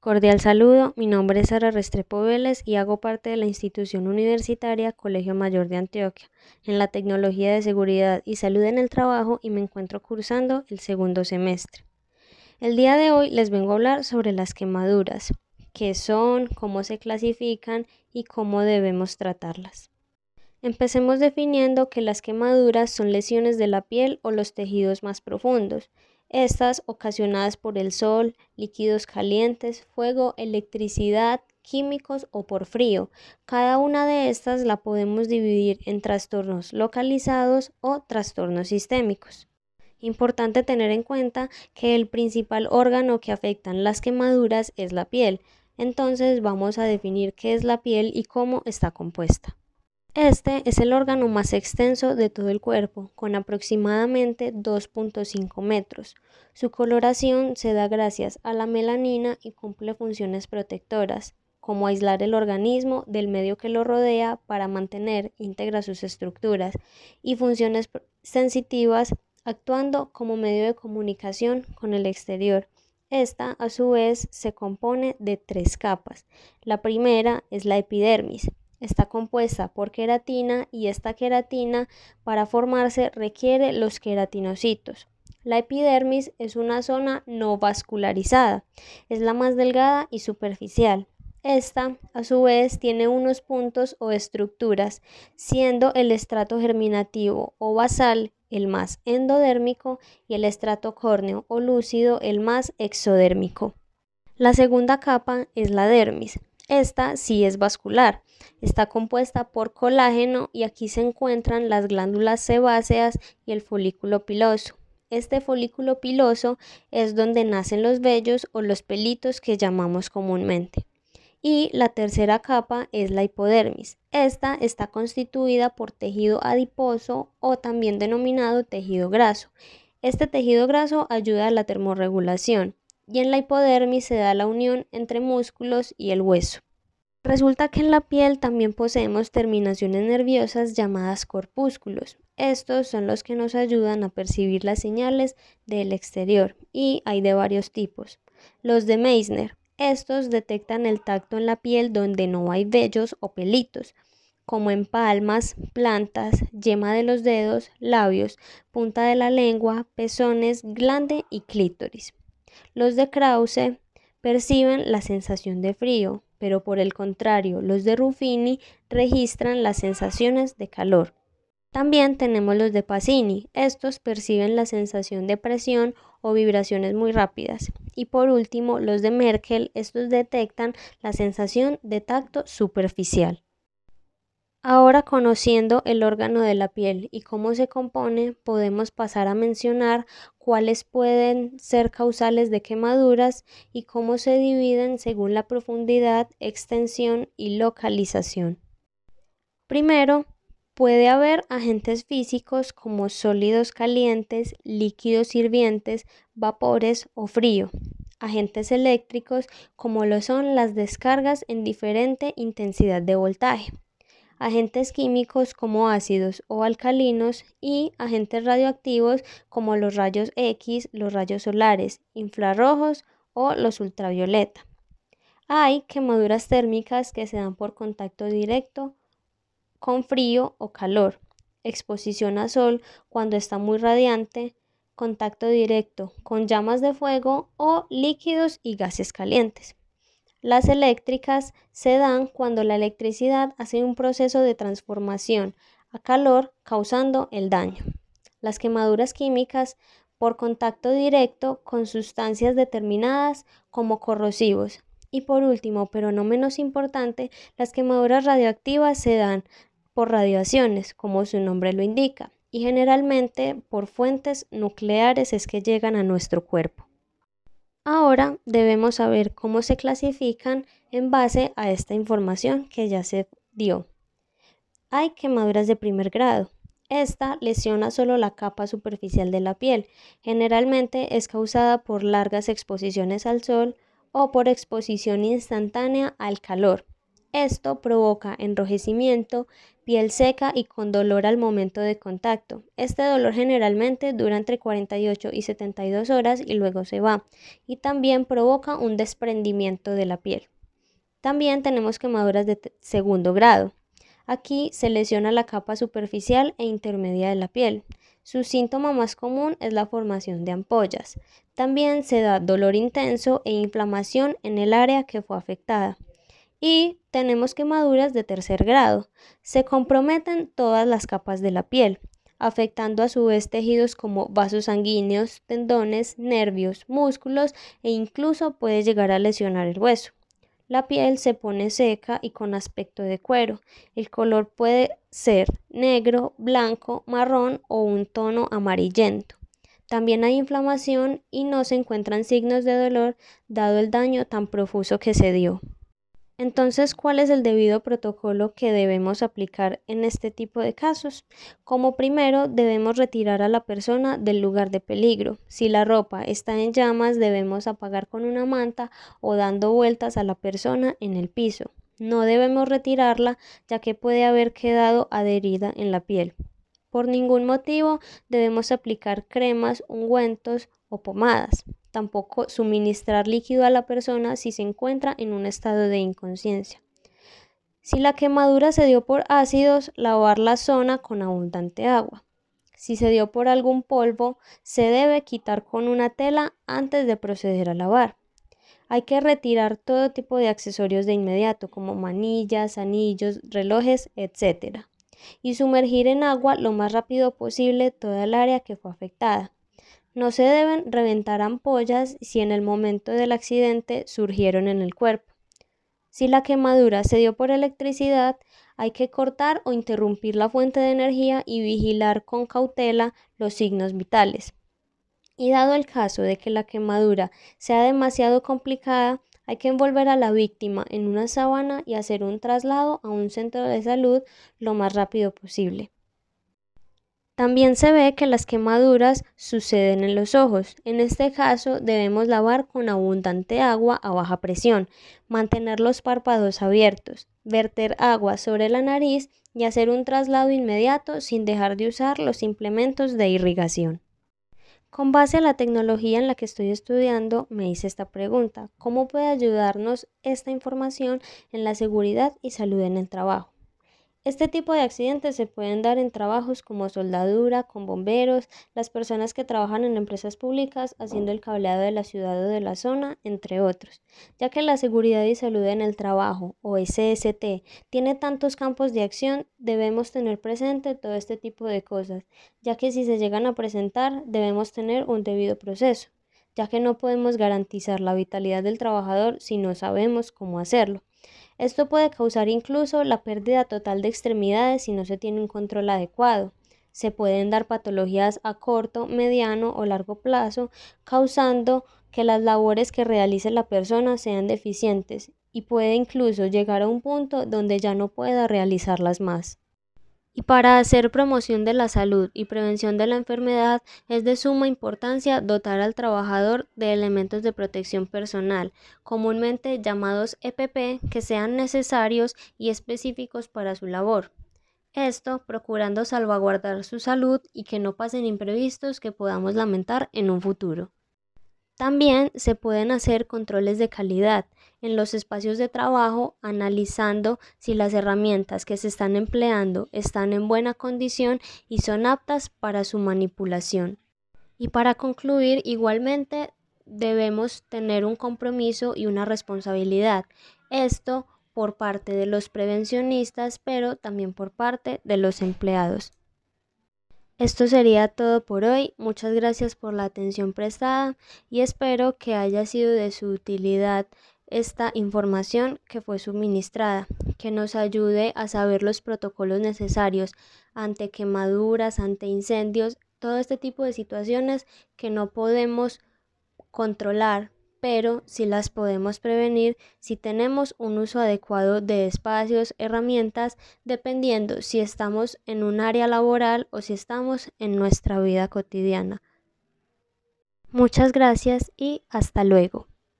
Cordial saludo, mi nombre es Sara Restrepo Vélez y hago parte de la institución universitaria Colegio Mayor de Antioquia en la tecnología de seguridad y salud en el trabajo y me encuentro cursando el segundo semestre. El día de hoy les vengo a hablar sobre las quemaduras, qué son, cómo se clasifican y cómo debemos tratarlas. Empecemos definiendo que las quemaduras son lesiones de la piel o los tejidos más profundos, estas ocasionadas por el sol, líquidos calientes, fuego, electricidad, químicos o por frío. Cada una de estas la podemos dividir en trastornos localizados o trastornos sistémicos. Importante tener en cuenta que el principal órgano que afectan las quemaduras es la piel. Entonces vamos a definir qué es la piel y cómo está compuesta. Este es el órgano más extenso de todo el cuerpo, con aproximadamente 2.5 metros. Su coloración se da gracias a la melanina y cumple funciones protectoras, como aislar el organismo del medio que lo rodea para mantener íntegras sus estructuras, y funciones sensitivas actuando como medio de comunicación con el exterior. Esta, a su vez, se compone de tres capas. La primera es la epidermis, está compuesta por queratina y esta queratina para formarse requiere los queratinocitos. La epidermis es una zona no vascularizada, es la más delgada y superficial. Esta, a su vez, tiene unos puntos o estructuras, siendo el estrato germinativo o basal el más endodérmico y el estrato córneo o lúcido el más exodérmico. La segunda capa es la dermis. Esta sí es vascular, Está compuesta por colágeno y aquí se encuentran las glándulas sebáceas y el folículo piloso. Este folículo piloso es donde nacen los vellos o los pelitos que llamamos comúnmente. Y la tercera capa es la hipodermis. Esta está constituida por tejido adiposo o también denominado tejido graso. Este tejido graso ayuda a la termorregulación y en la hipodermis se da la unión entre músculos y el hueso. Resulta que en la piel también poseemos terminaciones nerviosas llamadas corpúsculos. Estos son los que nos ayudan a percibir las señales del exterior y hay de varios tipos. Los de Meissner. Estos detectan el tacto en la piel donde no hay vellos o pelitos, como en palmas, plantas, yema de los dedos, labios, punta de la lengua, pezones, glande y clítoris. Los de Krause perciben la sensación de frío, pero por el contrario, los de Ruffini registran las sensaciones de calor. También tenemos los de Pacini. Estos perciben la sensación de presión o vibraciones muy rápidas. Y por último, los de Merkel. Estos detectan la sensación de tacto superficial. Ahora conociendo el órgano de la piel y cómo se compone, podemos pasar a mencionar cuáles pueden ser causales de quemaduras y cómo se dividen según la profundidad, extensión y localización. Primero, puede haber agentes físicos como sólidos calientes, líquidos hirvientes, vapores o frío. Agentes eléctricos como lo son las descargas en diferente intensidad de voltaje agentes químicos como ácidos o alcalinos y agentes radioactivos como los rayos X, los rayos solares, infrarrojos o los ultravioleta. Hay quemaduras térmicas que se dan por contacto directo con frío o calor, exposición a sol cuando está muy radiante, contacto directo con llamas de fuego o líquidos y gases calientes. Las eléctricas se dan cuando la electricidad hace un proceso de transformación a calor causando el daño. Las quemaduras químicas por contacto directo con sustancias determinadas como corrosivos. Y por último, pero no menos importante, las quemaduras radioactivas se dan por radiaciones, como su nombre lo indica, y generalmente por fuentes nucleares es que llegan a nuestro cuerpo. Ahora debemos saber cómo se clasifican en base a esta información que ya se dio. Hay quemaduras de primer grado. Esta lesiona solo la capa superficial de la piel. Generalmente es causada por largas exposiciones al sol o por exposición instantánea al calor. Esto provoca enrojecimiento, piel seca y con dolor al momento de contacto. Este dolor generalmente dura entre 48 y 72 horas y luego se va. Y también provoca un desprendimiento de la piel. También tenemos quemaduras de segundo grado. Aquí se lesiona la capa superficial e intermedia de la piel. Su síntoma más común es la formación de ampollas. También se da dolor intenso e inflamación en el área que fue afectada. Y tenemos quemaduras de tercer grado. Se comprometen todas las capas de la piel, afectando a su vez tejidos como vasos sanguíneos, tendones, nervios, músculos e incluso puede llegar a lesionar el hueso. La piel se pone seca y con aspecto de cuero. El color puede ser negro, blanco, marrón o un tono amarillento. También hay inflamación y no se encuentran signos de dolor dado el daño tan profuso que se dio. Entonces, ¿cuál es el debido protocolo que debemos aplicar en este tipo de casos? Como primero, debemos retirar a la persona del lugar de peligro. Si la ropa está en llamas, debemos apagar con una manta o dando vueltas a la persona en el piso. No debemos retirarla ya que puede haber quedado adherida en la piel. Por ningún motivo debemos aplicar cremas, ungüentos o pomadas. Tampoco suministrar líquido a la persona si se encuentra en un estado de inconsciencia. Si la quemadura se dio por ácidos, lavar la zona con abundante agua. Si se dio por algún polvo, se debe quitar con una tela antes de proceder a lavar. Hay que retirar todo tipo de accesorios de inmediato, como manillas, anillos, relojes, etc. Y sumergir en agua lo más rápido posible toda el área que fue afectada. No se deben reventar ampollas si en el momento del accidente surgieron en el cuerpo. Si la quemadura se dio por electricidad, hay que cortar o interrumpir la fuente de energía y vigilar con cautela los signos vitales. Y dado el caso de que la quemadura sea demasiado complicada, hay que envolver a la víctima en una sábana y hacer un traslado a un centro de salud lo más rápido posible. También se ve que las quemaduras suceden en los ojos. En este caso debemos lavar con abundante agua a baja presión, mantener los párpados abiertos, verter agua sobre la nariz y hacer un traslado inmediato sin dejar de usar los implementos de irrigación. Con base a la tecnología en la que estoy estudiando, me hice esta pregunta, ¿cómo puede ayudarnos esta información en la seguridad y salud en el trabajo? Este tipo de accidentes se pueden dar en trabajos como soldadura, con bomberos, las personas que trabajan en empresas públicas haciendo el cableado de la ciudad o de la zona, entre otros, ya que la seguridad y salud en el trabajo, o SST, tiene tantos campos de acción, debemos tener presente todo este tipo de cosas, ya que si se llegan a presentar, debemos tener un debido proceso, ya que no podemos garantizar la vitalidad del trabajador si no sabemos cómo hacerlo. Esto puede causar incluso la pérdida total de extremidades si no se tiene un control adecuado. Se pueden dar patologías a corto, mediano o largo plazo, causando que las labores que realice la persona sean deficientes y puede incluso llegar a un punto donde ya no pueda realizarlas más. Y para hacer promoción de la salud y prevención de la enfermedad es de suma importancia dotar al trabajador de elementos de protección personal, comúnmente llamados EPP, que sean necesarios y específicos para su labor. Esto procurando salvaguardar su salud y que no pasen imprevistos que podamos lamentar en un futuro. También se pueden hacer controles de calidad en los espacios de trabajo analizando si las herramientas que se están empleando están en buena condición y son aptas para su manipulación. Y para concluir, igualmente debemos tener un compromiso y una responsabilidad. Esto por parte de los prevencionistas, pero también por parte de los empleados. Esto sería todo por hoy. Muchas gracias por la atención prestada y espero que haya sido de su utilidad esta información que fue suministrada, que nos ayude a saber los protocolos necesarios ante quemaduras, ante incendios, todo este tipo de situaciones que no podemos controlar, pero sí las podemos prevenir si tenemos un uso adecuado de espacios, herramientas, dependiendo si estamos en un área laboral o si estamos en nuestra vida cotidiana. Muchas gracias y hasta luego.